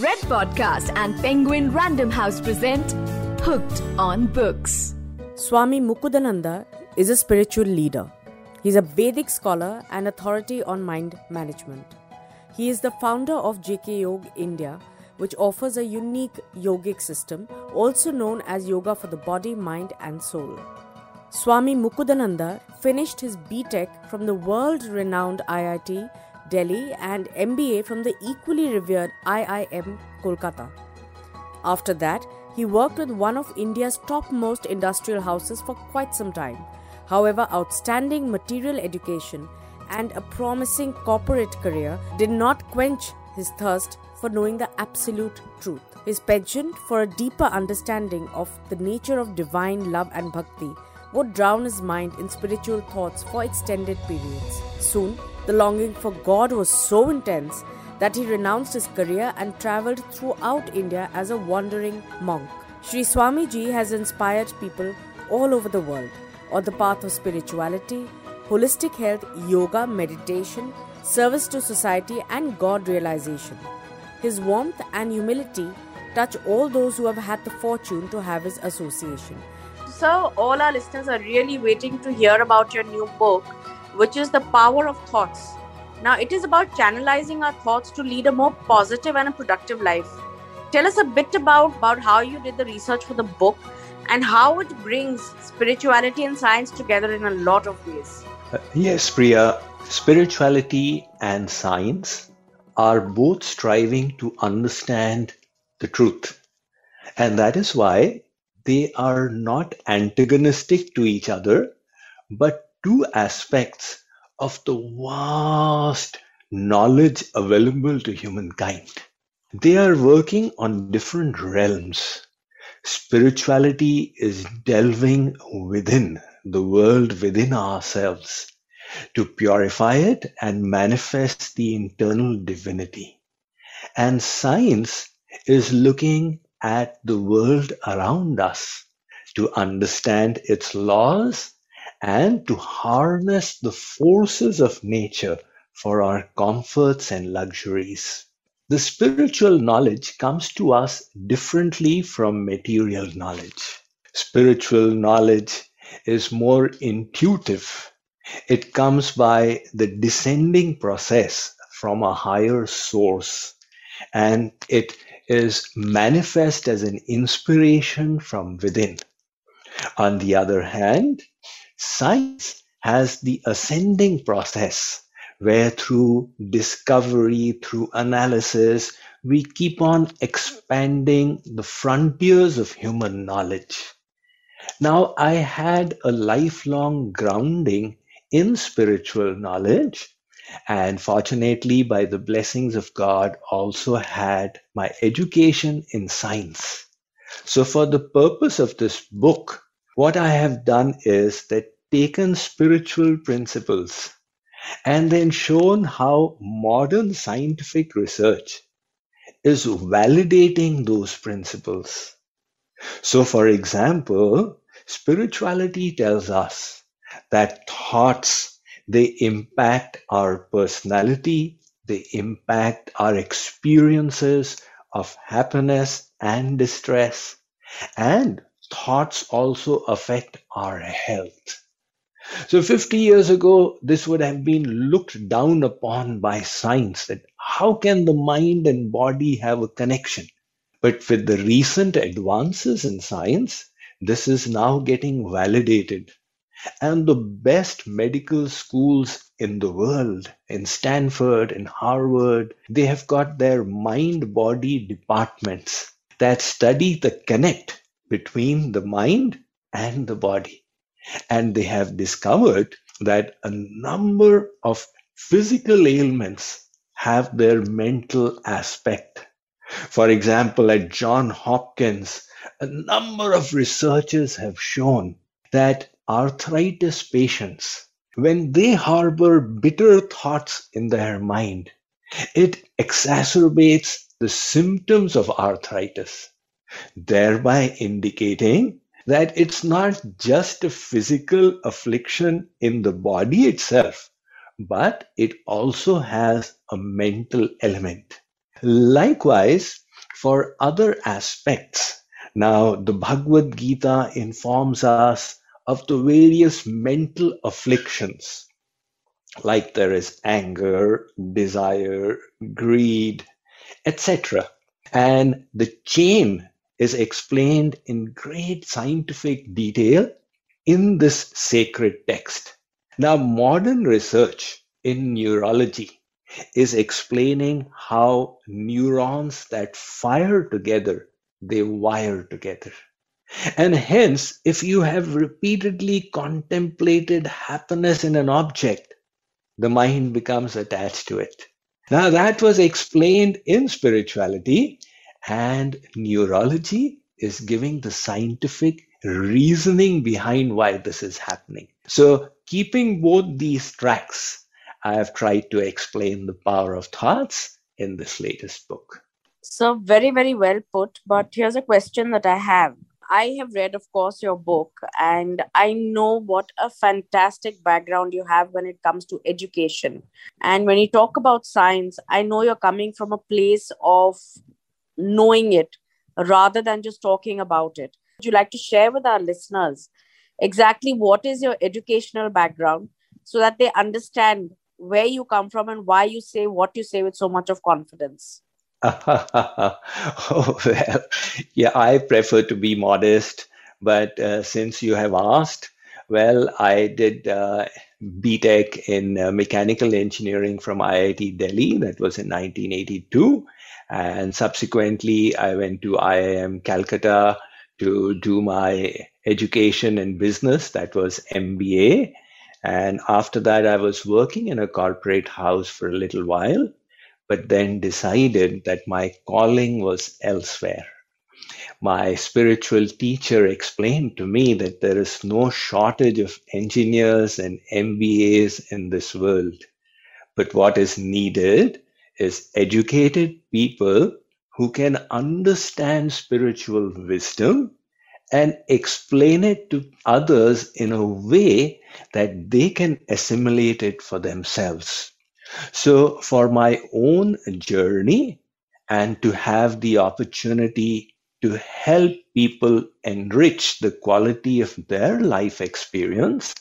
Red Podcast and Penguin Random House present Hooked on Books. Swami Mukundananda is a spiritual leader. He's a Vedic scholar and authority on mind management. He is the founder of JK Yoga India, which offers a unique yogic system, also known as yoga for the body, mind, and soul. Swami Mukundananda finished his BTech from the world renowned IIT Delhi and MBA from the equally revered IIM Kolkata. After that, he worked with one of India's topmost industrial houses for quite some time. However, outstanding material education and a promising corporate career did not quench his thirst for knowing the absolute truth. His penchant for a deeper understanding of the nature of divine love and bhakti would drown his mind in spiritual thoughts for extended periods. Soon, the longing for God was so intense that he renounced his career and traveled throughout India as a wandering monk. Sri Swamiji has inspired people all over the world on the path of spirituality, holistic health, yoga, meditation, service to society, and God realization. His warmth and humility touch all those who have had the fortune to have his association. So, all our listeners are really waiting to hear about your new book, which is The Power of Thoughts. Now, it is about channelizing our thoughts to lead a more positive and a productive life. Tell us a bit about, about how you did the research for the book and how it brings spirituality and science together in a lot of ways. Uh, yes, Priya, spirituality and science are both striving to understand the truth. And that is why they are not antagonistic to each other, but two aspects of the vast knowledge available to humankind. They are working on different realms. Spirituality is delving within the world within ourselves to purify it and manifest the internal divinity. And science is looking at the world around us to understand its laws and to harness the forces of nature for our comforts and luxuries. The spiritual knowledge comes to us differently from material knowledge. Spiritual knowledge is more intuitive. It comes by the descending process from a higher source and it is manifest as an inspiration from within. On the other hand, science has the ascending process where through discovery, through analysis, we keep on expanding the frontiers of human knowledge. Now, I had a lifelong grounding in spiritual knowledge and fortunately by the blessings of god also had my education in science so for the purpose of this book what i have done is that taken spiritual principles and then shown how modern scientific research is validating those principles. So for example spirituality tells us that thoughts they impact our personality, they impact our experiences of happiness and distress, and thoughts also affect our health. So 50 years ago, this would have been looked down upon by science that how can the mind and body have a connection? But with the recent advances in science, this is now getting validated and the best medical schools in the world, in Stanford, in Harvard, they have got their mind body departments that study the connect between the mind and the body. And they have discovered that a number of physical ailments have their mental aspect. For example, at John Hopkins, a number of researchers have shown that arthritis patients, when they harbor bitter thoughts in their mind, it exacerbates the symptoms of arthritis, thereby indicating that it's not just a physical affliction in the body itself, but it also has a mental element. Likewise, for other aspects. Now, the Bhagavad Gita informs us of the various mental afflictions, like there is anger, desire, greed, etc. And the chain is explained in great scientific detail in this sacred text. Now, modern research in neurology is explaining how neurons that fire together, they wire together. And hence, if you have repeatedly contemplated happiness in an object, the mind becomes attached to it. Now, that was explained in spirituality, and neurology is giving the scientific reasoning behind why this is happening. So, keeping both these tracks, I have tried to explain the power of thoughts in this latest book. So, very, very well put. But here's a question that I have. I have read, of course, your book, and I know what a fantastic background you have when it comes to education. And when you talk about science, I know you're coming from a place of knowing it rather than just talking about it. Would you like to share with our listeners exactly what is your educational background so that they understand where you come from and why you say what you say with so much of confidence? oh, well, yeah, I prefer to be modest, but uh, since you have asked, well, I did uh, BTech in uh, mechanical engineering from IIT Delhi. That was in 1982. And subsequently, I went to IIM Calcutta to do my education in business. That was MBA. And after that, I was working in a corporate house for a little while but then decided that my calling was elsewhere. My spiritual teacher explained to me that there is no shortage of engineers and MBAs in this world. But what is needed is educated people who can understand spiritual wisdom and explain it to others in a way that they can assimilate it for themselves. So, for my own journey and to have the opportunity to help people enrich the quality of their life experience,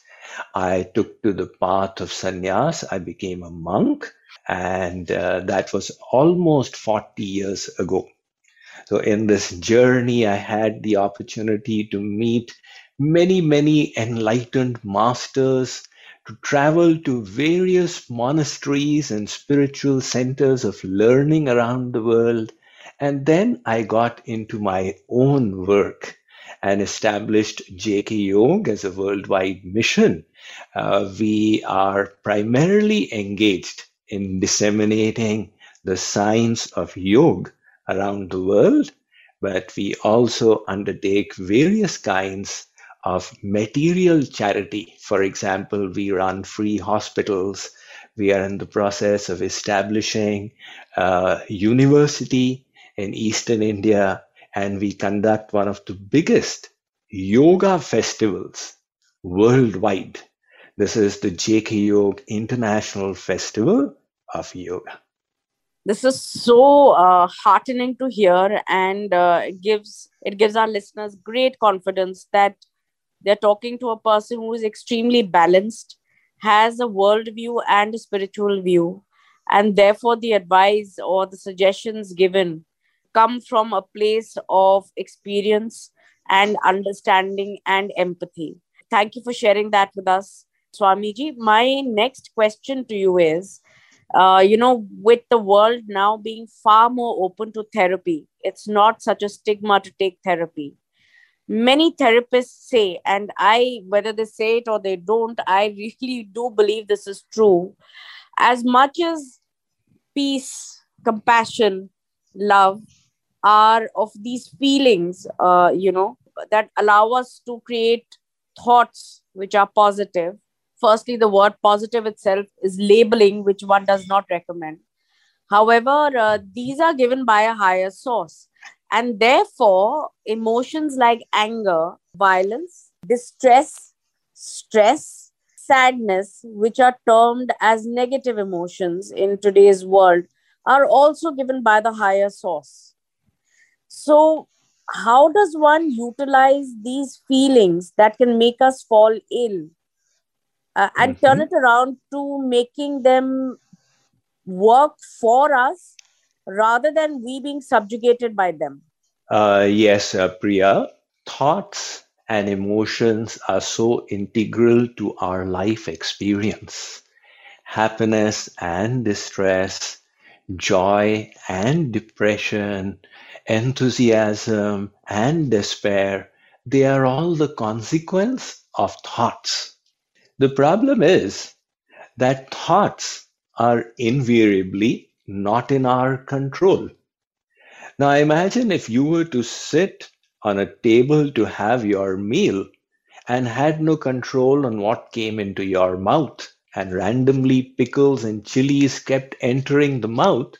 I took to the path of sannyas. I became a monk, and uh, that was almost 40 years ago. So, in this journey, I had the opportunity to meet many, many enlightened masters to travel to various monasteries and spiritual centers of learning around the world. And then I got into my own work and established JK Yoga as a worldwide mission. Uh, we are primarily engaged in disseminating the science of yoga around the world, but we also undertake various kinds of material charity. For example, we run free hospitals. We are in the process of establishing a university in Eastern India, and we conduct one of the biggest yoga festivals worldwide. This is the JK Yoga International Festival of Yoga. This is so uh, heartening to hear, and uh, it gives it gives our listeners great confidence that they're talking to a person who is extremely balanced, has a worldview and a spiritual view, and therefore the advice or the suggestions given come from a place of experience and understanding and empathy. Thank you for sharing that with us, Swamiji. My next question to you is uh, you know, with the world now being far more open to therapy, it's not such a stigma to take therapy many therapists say, and I, whether they say it or they don't, I really do believe this is true. As much as peace, compassion, love are of these feelings, uh, you know, that allow us to create thoughts which are positive. Firstly, the word positive itself is labeling, which one does not recommend. However, uh, these are given by a higher source and therefore, emotions like anger, violence, distress, stress, sadness, which are termed as negative emotions in today's world, are also given by the higher source. So, how does one utilize these feelings that can make us fall ill uh, and mm-hmm. turn it around to making them work for us rather than we being subjugated by them? Uh, yes, uh, Priya. Thoughts and emotions are so integral to our life experience. Happiness and distress, joy and depression, enthusiasm and despair, they are all the consequence of thoughts. The problem is that thoughts are invariably not in our control. Now imagine if you were to sit on a table to have your meal and had no control on what came into your mouth and randomly pickles and chilies kept entering the mouth,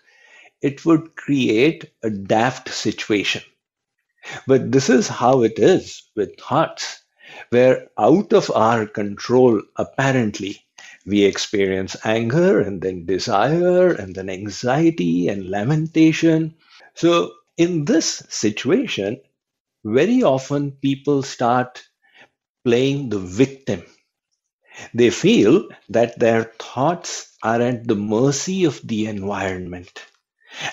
it would create a daft situation. But this is how it is with thoughts, where out of our control, apparently, we experience anger and then desire and then anxiety and lamentation. So, in this situation, very often people start playing the victim. They feel that their thoughts are at the mercy of the environment.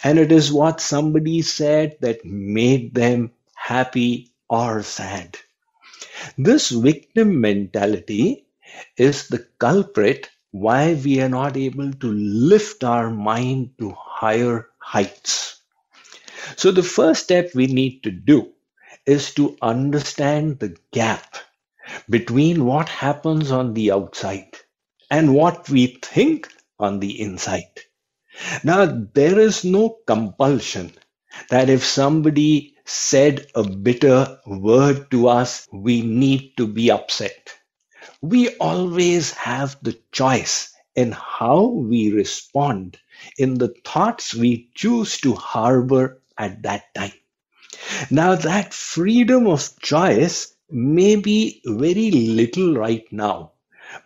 And it is what somebody said that made them happy or sad. This victim mentality is the culprit why we are not able to lift our mind to higher heights. So, the first step we need to do is to understand the gap between what happens on the outside and what we think on the inside. Now, there is no compulsion that if somebody said a bitter word to us, we need to be upset. We always have the choice in how we respond in the thoughts we choose to harbor at that time. Now, that freedom of choice may be very little right now,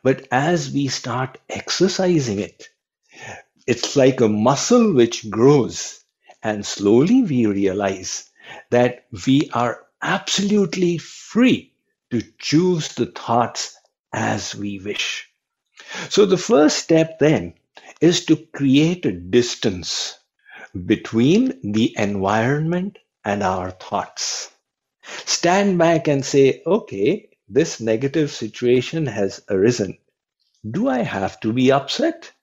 but as we start exercising it, it's like a muscle which grows, and slowly we realize that we are absolutely free to choose the thoughts as we wish. So, the first step then is to create a distance between the environment and our thoughts. Stand back and say, okay, this negative situation has arisen. Do I have to be upset?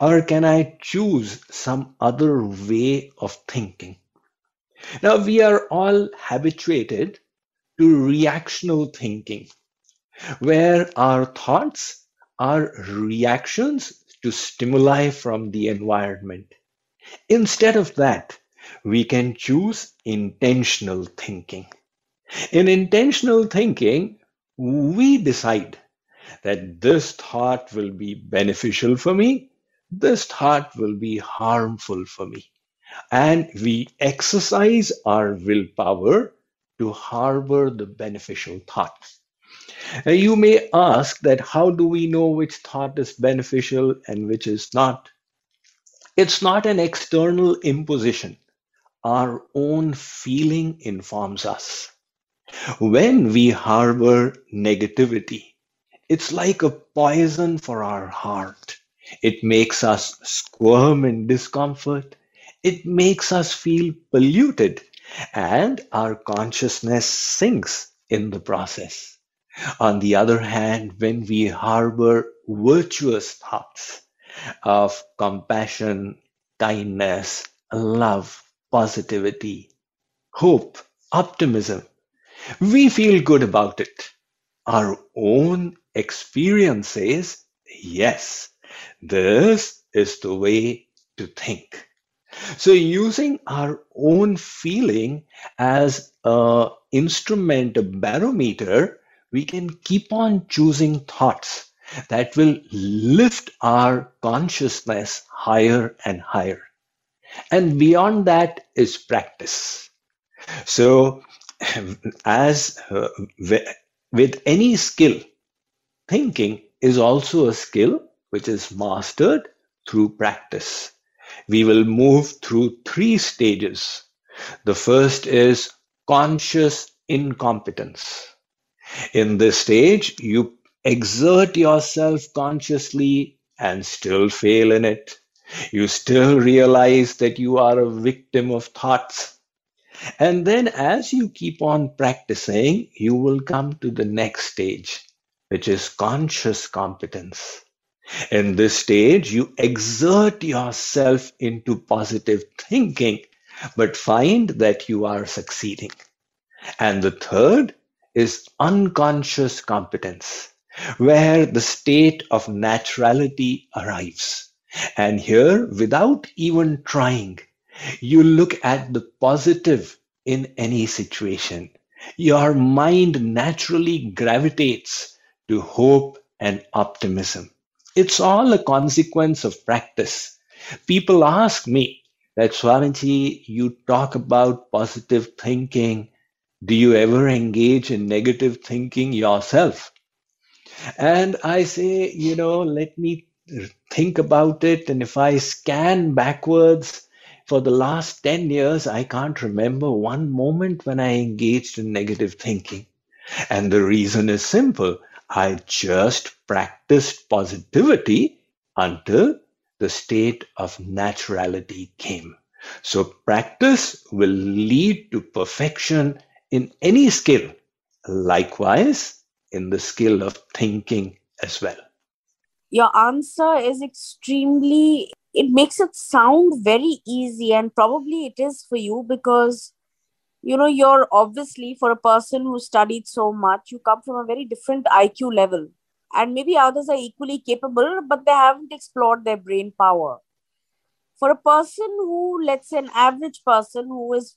Or can I choose some other way of thinking? Now, we are all habituated to reactional thinking, where our thoughts are reactions to stimuli from the environment. Instead of that, we can choose intentional thinking. In intentional thinking, we decide that this thought will be beneficial for me, this thought will be harmful for me. And we exercise our willpower to harbor the beneficial thoughts. Now, you may ask that how do we know which thought is beneficial and which is not? It's not an external imposition our own feeling informs us. When we harbor negativity, it's like a poison for our heart. It makes us squirm in discomfort. It makes us feel polluted, and our consciousness sinks in the process. On the other hand, when we harbor virtuous thoughts of compassion, kindness, love, positivity, hope, optimism. We feel good about it. Our own experience says, yes, this is the way to think. So using our own feeling as an instrument, a barometer, we can keep on choosing thoughts that will lift our consciousness higher and higher. And beyond that is practice. So, as uh, with any skill, thinking is also a skill which is mastered through practice. We will move through three stages. The first is conscious incompetence. In this stage, you exert yourself consciously and still fail in it. You still realize that you are a victim of thoughts. And then, as you keep on practicing, you will come to the next stage, which is conscious competence. In this stage, you exert yourself into positive thinking, but find that you are succeeding. And the third is unconscious competence, where the state of naturality arrives. And here, without even trying, you look at the positive in any situation. Your mind naturally gravitates to hope and optimism. It's all a consequence of practice. People ask me that Swamiji, you talk about positive thinking. Do you ever engage in negative thinking yourself? And I say, you know, let me think about it. And if I scan backwards for the last 10 years, I can't remember one moment when I engaged in negative thinking. And the reason is simple I just practiced positivity until the state of naturality came. So, practice will lead to perfection in any skill, likewise, in the skill of thinking as well. Your answer is extremely, it makes it sound very easy, and probably it is for you because you know you're obviously for a person who studied so much you come from a very different iq level. And maybe others are equally capable but they haven't explored their brain power. For a person who let's say an average person who is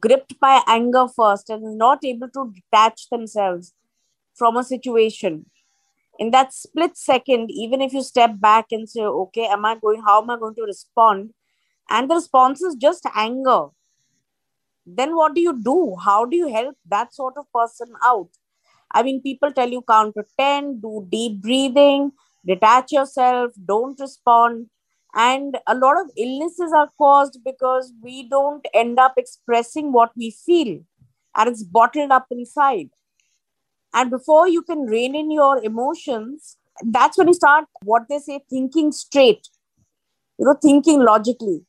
gripped by anger first and is not able to detach themselves from a situation in that split second even if you step back and say okay am i going how am i going to respond? And the response is just anger then what do you do? How do you help that sort of person out? I mean, people tell you count to 10, do deep breathing, detach yourself, don't respond. And a lot of illnesses are caused because we don't end up expressing what we feel and it's bottled up inside. And before you can rein in your emotions, that's when you start what they say thinking straight, you know, thinking logically.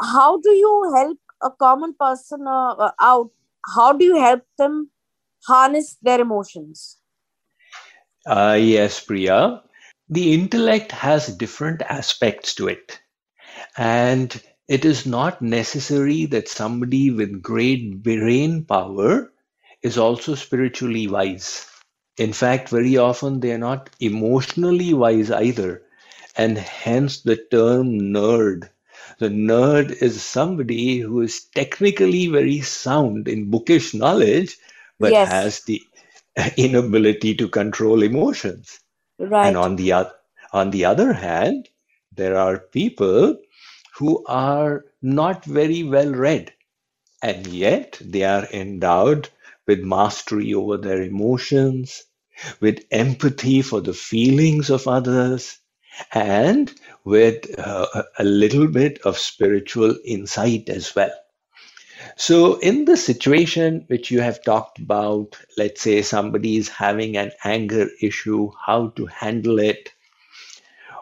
How do you help a common person uh, uh, out, how do you help them harness their emotions? Uh, yes, Priya. The intellect has different aspects to it. And it is not necessary that somebody with great brain power is also spiritually wise. In fact, very often they are not emotionally wise either. And hence the term nerd the nerd is somebody who is technically very sound in bookish knowledge, but yes. has the inability to control emotions. Right. And on the, on the other hand, there are people who are not very well read, and yet they are endowed with mastery over their emotions, with empathy for the feelings of others, and with uh, a little bit of spiritual insight as well. So, in the situation which you have talked about, let's say somebody is having an anger issue, how to handle it,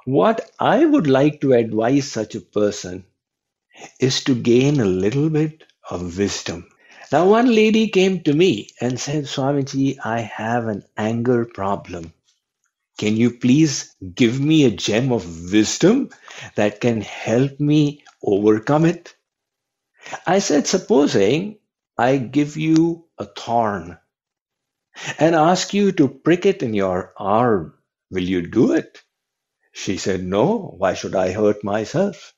what I would like to advise such a person is to gain a little bit of wisdom. Now, one lady came to me and said, Swamiji, I have an anger problem. Can you please give me a gem of wisdom that can help me overcome it? I said, Supposing I give you a thorn and ask you to prick it in your arm, will you do it? She said, No, why should I hurt myself?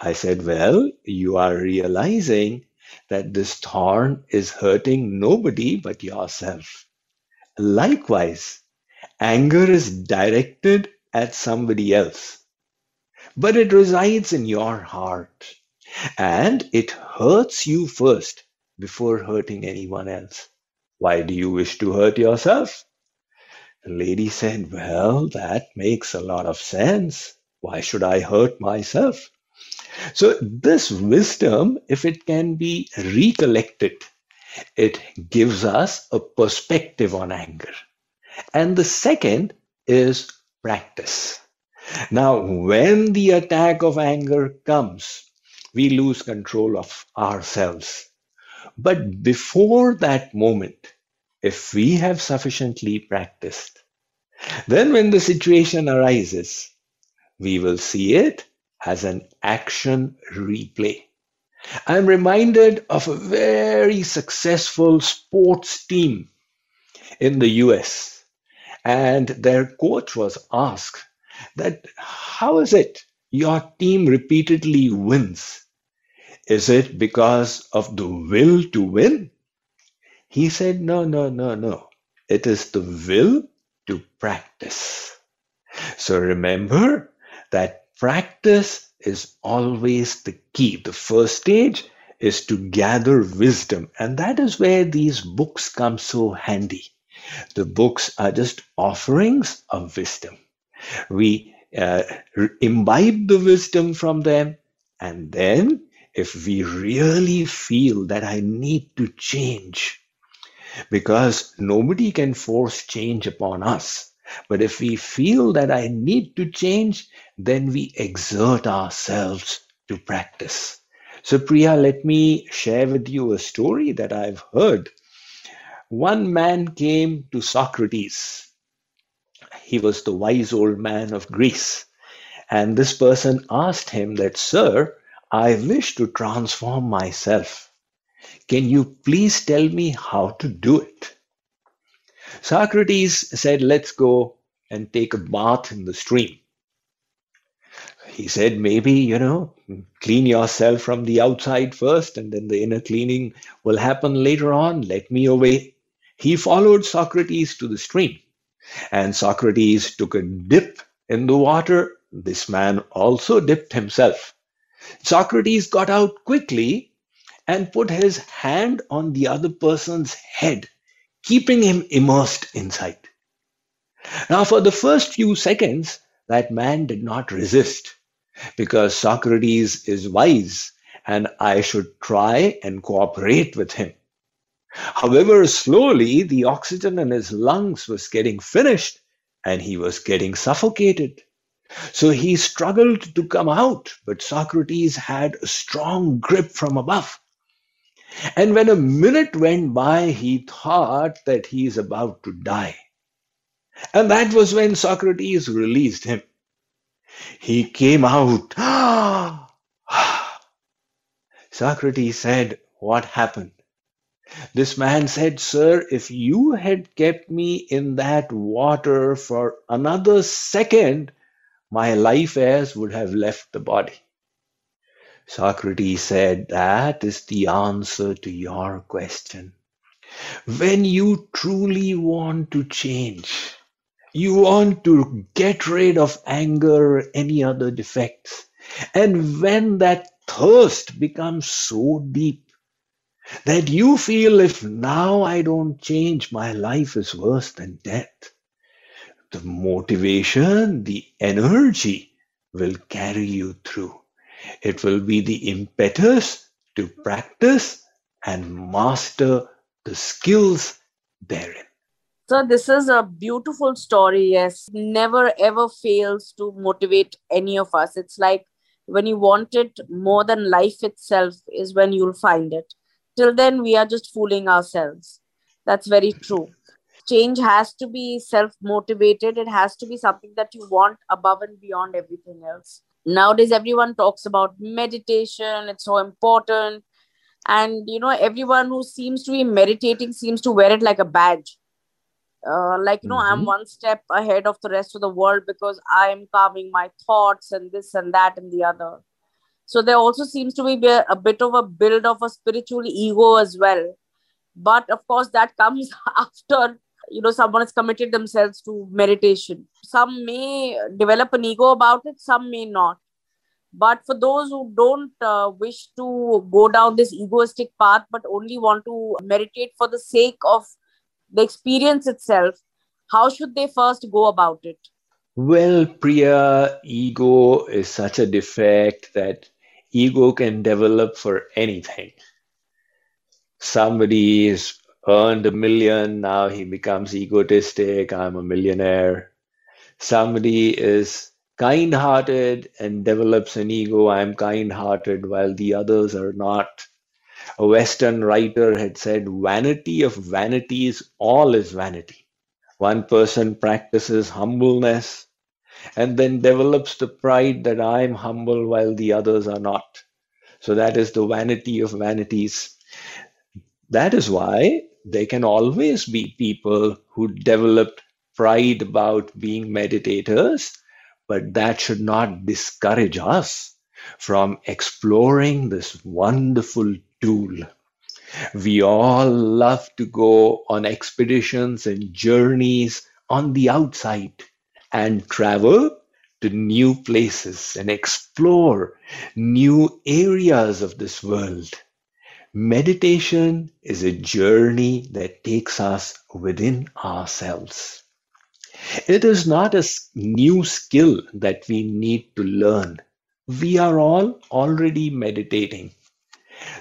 I said, Well, you are realizing that this thorn is hurting nobody but yourself. Likewise, Anger is directed at somebody else, but it resides in your heart and it hurts you first before hurting anyone else. Why do you wish to hurt yourself? The lady said, Well, that makes a lot of sense. Why should I hurt myself? So, this wisdom, if it can be recollected, it gives us a perspective on anger. And the second is practice. Now, when the attack of anger comes, we lose control of ourselves. But before that moment, if we have sufficiently practiced, then when the situation arises, we will see it as an action replay. I'm reminded of a very successful sports team in the US, and their coach was asked that how is it your team repeatedly wins? Is it because of the will to win? He said, No, no, no, no. It is the will to practice. So remember that practice is always the key. The first stage is to gather wisdom, and that is where these books come so handy. The books are just offerings of wisdom. We uh, imbibe the wisdom from them, and then if we really feel that I need to change, because nobody can force change upon us. But if we feel that I need to change, then we exert ourselves to practice. So, Priya, let me share with you a story that I've heard. One man came to Socrates. He was the wise old man of Greece. And this person asked him that, Sir, I wish to transform myself. Can you please tell me how to do it? Socrates said, Let's go and take a bath in the stream. He said, Maybe, you know, clean yourself from the outside first, and then the inner cleaning will happen later on. Let me away. He followed Socrates to the stream, and Socrates took a dip in the water. This man also dipped himself. Socrates got out quickly and put his hand on the other person's head, keeping him immersed inside. Now, for the first few seconds, that man did not resist because Socrates is wise and I should try and cooperate with him. However, slowly the oxygen in his lungs was getting finished and he was getting suffocated. So he struggled to come out, but Socrates had a strong grip from above. And when a minute went by, he thought that he is about to die. And that was when Socrates released him. He came out. Socrates said, What happened? This man said, Sir, if you had kept me in that water for another second, my life airs would have left the body. Socrates said, That is the answer to your question. When you truly want to change, you want to get rid of anger or any other defects. And when that thirst becomes so deep that you feel if now I don't change, my life is worse than death, the motivation, the energy will carry you through. It will be the impetus to practice and master the skills therein. So this is a beautiful story. Yes, never ever fails to motivate any of us. It's like when you want it more than life itself is when you'll find it. Till then, we are just fooling ourselves. That's very true. Change has to be self motivated it has to be something that you want above and beyond everything else. Nowadays everyone talks about meditation. It's so important. And you know everyone who seems to be meditating seems to wear it like a badge. Uh, like you know mm-hmm. i'm one step ahead of the rest of the world because i'm calming my thoughts and this and that and the other so there also seems to be a bit of a build of a spiritual ego as well. But of course that comes after you know someone has committed themselves to meditation. Some may develop an ego about it some may not. But for those who don't uh, wish to go down this egoistic path but only want to meditate for the sake of the experience itself how should they first go about it? Well priya ego is such a defect that ego can develop for anything. Somebody is earned a million, now he becomes egotistic, I'm a millionaire. Somebody is kind hearted and develops an ego, I'm kind hearted, while the others are not. A Western writer had said, Vanity of vanities, all is vanity. One person practices humbleness and then develops the pride that I'm humble while the others are not. So that is the vanity of vanities. That is why there can always be people who develop pride about being meditators, but that should not discourage us from exploring this wonderful tool. We all love to go on expeditions and journeys on the outside and travel to new places and explore new areas of this world. Meditation is a journey that takes us within ourselves. It is not a new skill that we need to learn. We are all already meditating.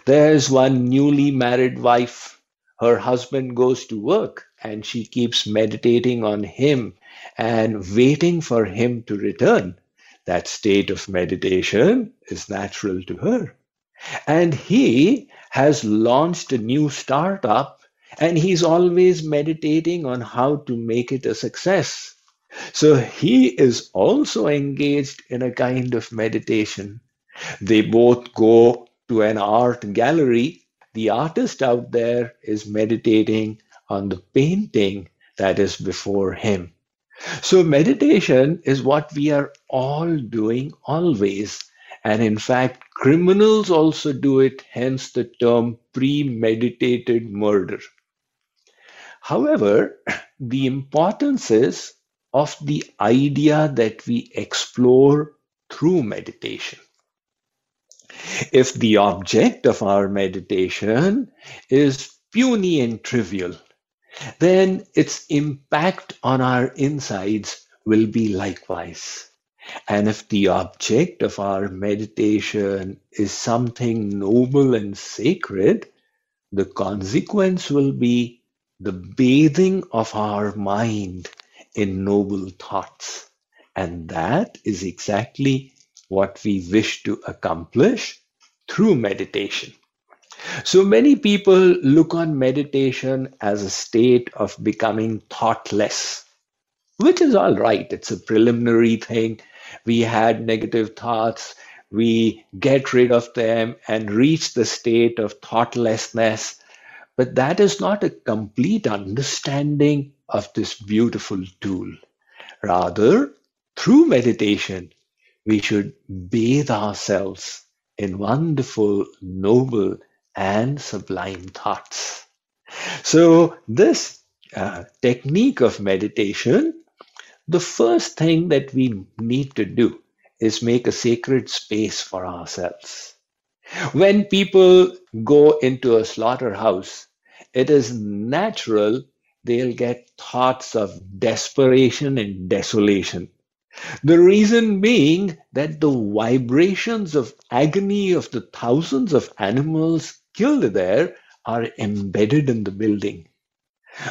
There's one newly married wife. Her husband goes to work and she keeps meditating on him and waiting for him to return. That state of meditation is natural to her. And he has launched a new startup and he's always meditating on how to make it a success. So he is also engaged in a kind of meditation. They both go to an art gallery. The artist out there is meditating on the painting that is before him. So, meditation is what we are all doing always. And in fact, criminals also do it, hence the term premeditated murder. However, the importance is of the idea that we explore through meditation. If the object of our meditation is puny and trivial, then its impact on our insides will be likewise. And if the object of our meditation is something noble and sacred, the consequence will be the bathing of our mind in noble thoughts. And that is exactly what we wish to accomplish through meditation. So many people look on meditation as a state of becoming thoughtless, which is all right. It's a preliminary thing. We had negative thoughts, we get rid of them and reach the state of thoughtlessness. But that is not a complete understanding of this beautiful tool. Rather, through meditation, we should bathe ourselves in wonderful, noble, and sublime thoughts. So, this uh, technique of meditation, the first thing that we need to do is make a sacred space for ourselves. When people go into a slaughterhouse, it is natural they'll get thoughts of desperation and desolation. The reason being that the vibrations of agony of the thousands of animals killed there are embedded in the building.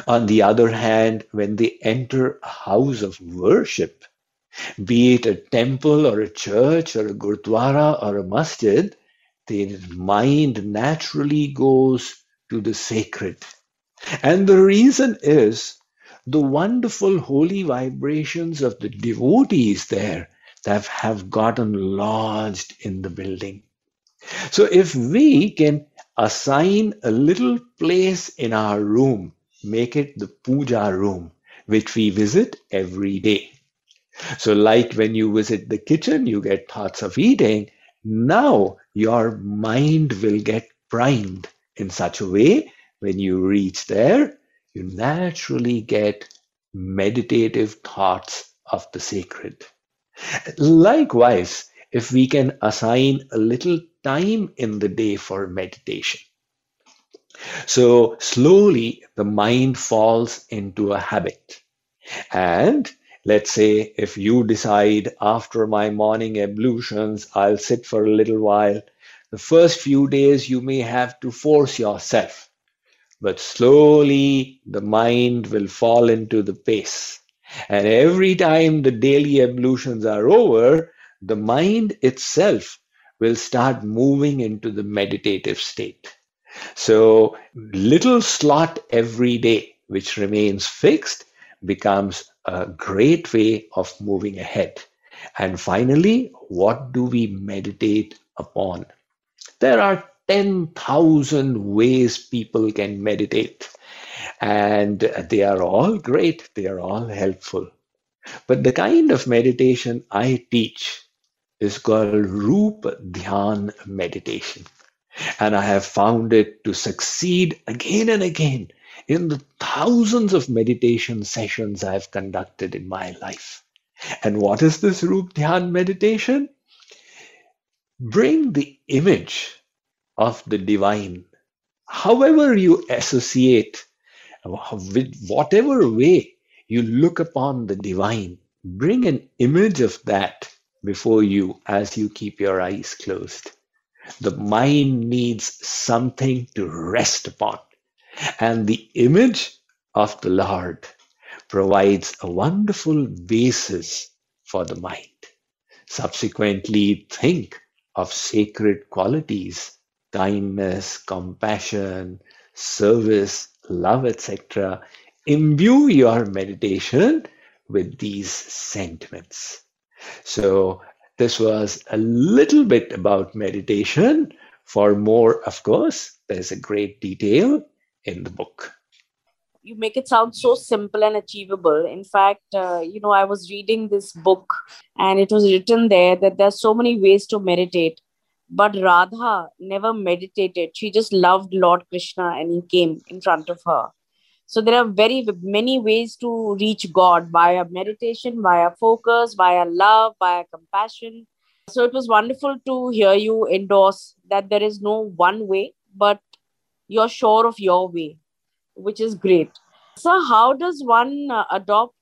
On the other hand, when they enter a house of worship, be it a temple or a church or a gurdwara or a masjid, their mind naturally goes to the sacred. And the reason is the wonderful holy vibrations of the devotees there that have gotten lodged in the building. So if we can assign a little place in our room, make it the puja room, which we visit every day. So, like when you visit the kitchen, you get thoughts of eating. Now your mind will get primed in such a way when you reach there, you naturally get meditative thoughts of the sacred. Likewise, if we can assign a little time in the day for meditation. So slowly the mind falls into a habit. And Let's say if you decide after my morning ablutions, I'll sit for a little while. The first few days you may have to force yourself, but slowly the mind will fall into the pace. And every time the daily ablutions are over, the mind itself will start moving into the meditative state. So, little slot every day, which remains fixed, becomes a great way of moving ahead. And finally, what do we meditate upon? There are 10,000 ways people can meditate, and they are all great, they are all helpful. But the kind of meditation I teach is called Roop Dhyan meditation. And I have found it to succeed again and again in the thousands of meditation sessions I have conducted in my life. And what is this Roop Dhyan meditation? Bring the image of the divine, however you associate, with whatever way you look upon the divine, bring an image of that before you as you keep your eyes closed. The mind needs something to rest upon. And the image of the Lord provides a wonderful basis for the mind. Subsequently, think of sacred qualities kindness, compassion, service, love, etc. Imbue your meditation with these sentiments. So, this was a little bit about meditation. For more, of course, there's a great detail in the book. You make it sound so simple and achievable. In fact, uh, you know, I was reading this book and it was written there that there's so many ways to meditate. But Radha never meditated. She just loved Lord Krishna and he came in front of her. So there are very many ways to reach God via meditation, via focus, via love, via compassion. So it was wonderful to hear you endorse that there is no one way, but you're sure of your way, which is great. So, how does one uh, adopt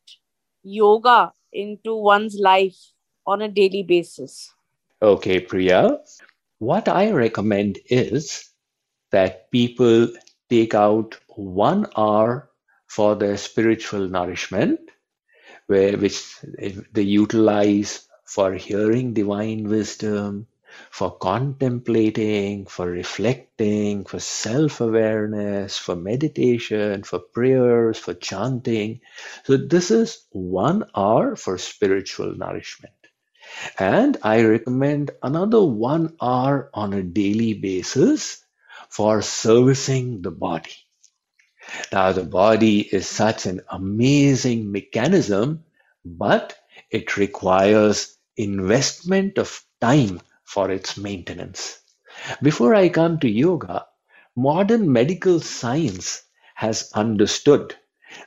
yoga into one's life on a daily basis? Okay, Priya. What I recommend is that people take out one hour for their spiritual nourishment, where, which they utilize for hearing divine wisdom, for contemplating, for reflecting, for self awareness, for meditation, for prayers, for chanting. So, this is one hour for spiritual nourishment. And I recommend another one hour on a daily basis for servicing the body. Now, the body is such an amazing mechanism, but it requires investment of time for its maintenance. Before I come to yoga, modern medical science has understood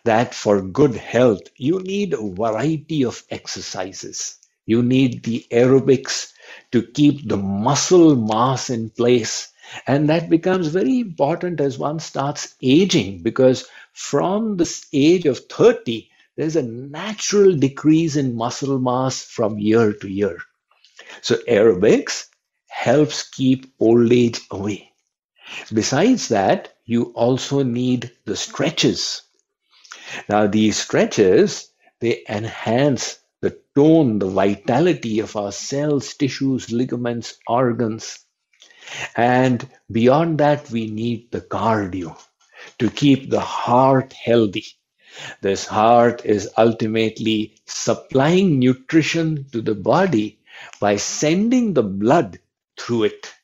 that for good health, you need a variety of exercises. You need the aerobics to keep the muscle mass in place and that becomes very important as one starts aging because from this age of 30, there's a natural decrease in muscle mass from year to year. So aerobics helps keep old age away. Besides that, you also need the stretches. Now, these stretches, they enhance the tone, the vitality of our cells, tissues, ligaments, organs. And beyond that, we need the cardio to keep the heart healthy. This heart is ultimately supplying nutrition to the body by sending the blood through it.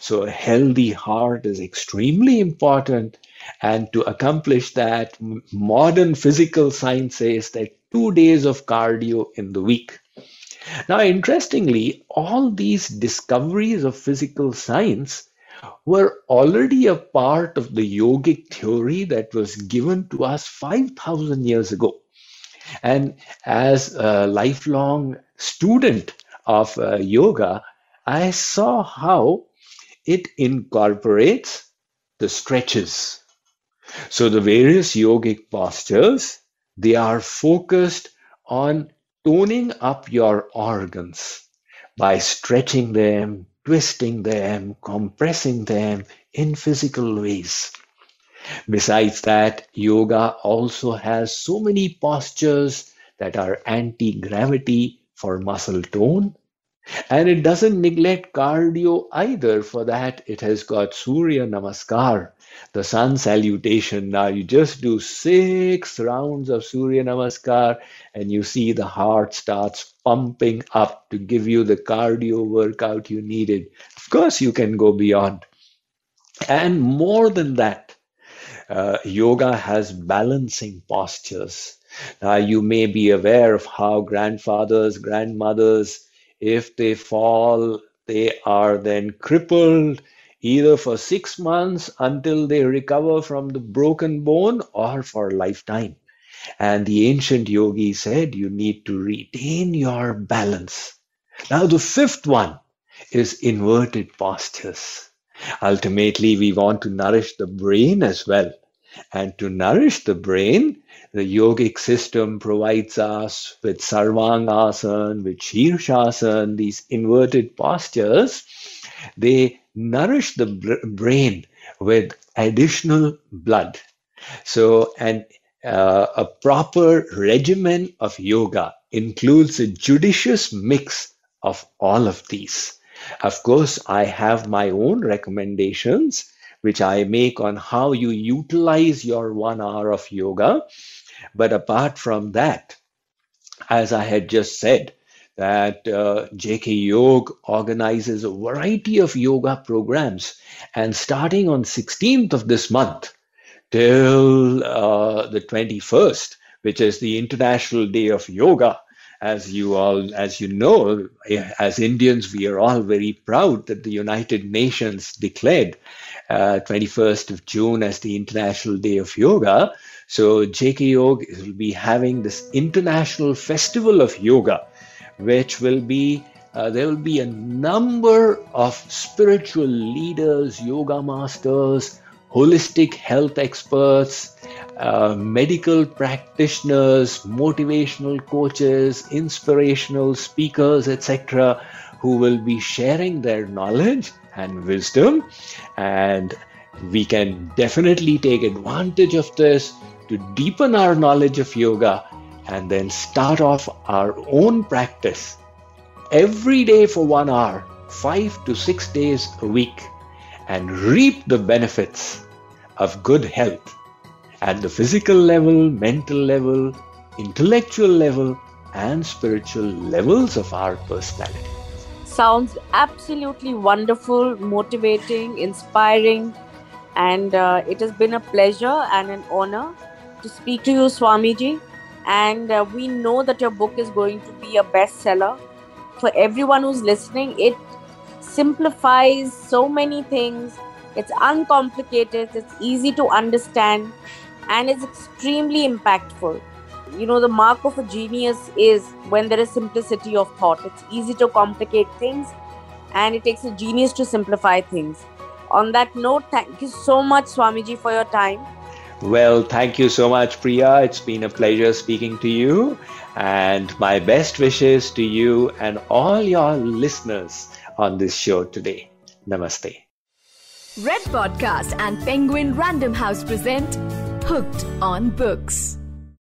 So, a healthy heart is extremely important. And to accomplish that, modern physical science says that two days of cardio in the week now, interestingly, all these discoveries of physical science were already a part of the yogic theory that was given to us 5,000 years ago. And as a lifelong student of uh, yoga, I saw how it incorporates the stretches. So the various yogic postures, they are focused on toning up your organs by stretching them, twisting them, compressing them in physical ways. Besides that, yoga also has so many postures that are anti gravity for muscle tone. And it doesn't neglect cardio either. For that, it has got Surya Namaskar, the sun salutation. Now you just do six rounds of Surya Namaskar and you see the heart starts pumping up to give you the cardio workout you needed. Of course, you can go beyond. And more than that, uh, yoga has balancing postures. Now, you may be aware of how grandfathers, grandmothers, if they fall, they are then crippled either for six months until they recover from the broken bone or for a lifetime. And the ancient yogi said you need to retain your balance. Now, the fifth one is inverted postures. Ultimately, we want to nourish the brain as well. And to nourish the brain, the yogic system provides us with sarvangasana, with shirshasana, these inverted postures. They nourish the brain with additional blood. So, and uh, a proper regimen of yoga includes a judicious mix of all of these. Of course, I have my own recommendations, which I make on how you utilize your one hour of yoga. But apart from that, as I had just said, that uh, JK Yog organizes a variety of yoga programs. And starting on 16th of this month till uh, the 21st, which is the International Day of Yoga, as you all as you know as indians we are all very proud that the united nations declared uh, 21st of june as the international day of yoga. So jk yoga will be having this international festival of yoga which will be uh, there will be a number of spiritual leaders, yoga masters, holistic health experts, uh, medical practitioners, motivational coaches, inspirational speakers, etc., who will be sharing their knowledge and wisdom. And we can definitely take advantage of this to deepen our knowledge of yoga and then start off our own practice every day for one hour, five to six days a week, and reap the benefits of good health at the physical level, mental level, intellectual level, and spiritual levels of our personality. Sounds absolutely wonderful, motivating, inspiring, and uh, it has been a pleasure and an honor to speak to you, Swamiji. And uh, we know that your book is going to be a bestseller. For everyone who's listening it simplifies so many things. It's uncomplicated. It's easy to understand and it's extremely impactful you know the mark of a genius is when there is simplicity of thought it's easy to complicate things and it takes a genius to simplify things on that note thank you so much swamiji for your time well, thank you so much, Priya. It's been a pleasure speaking to you. And my best wishes to you and all your listeners on this show today. Namaste. Red Podcast and Penguin Random House present Hooked on Books.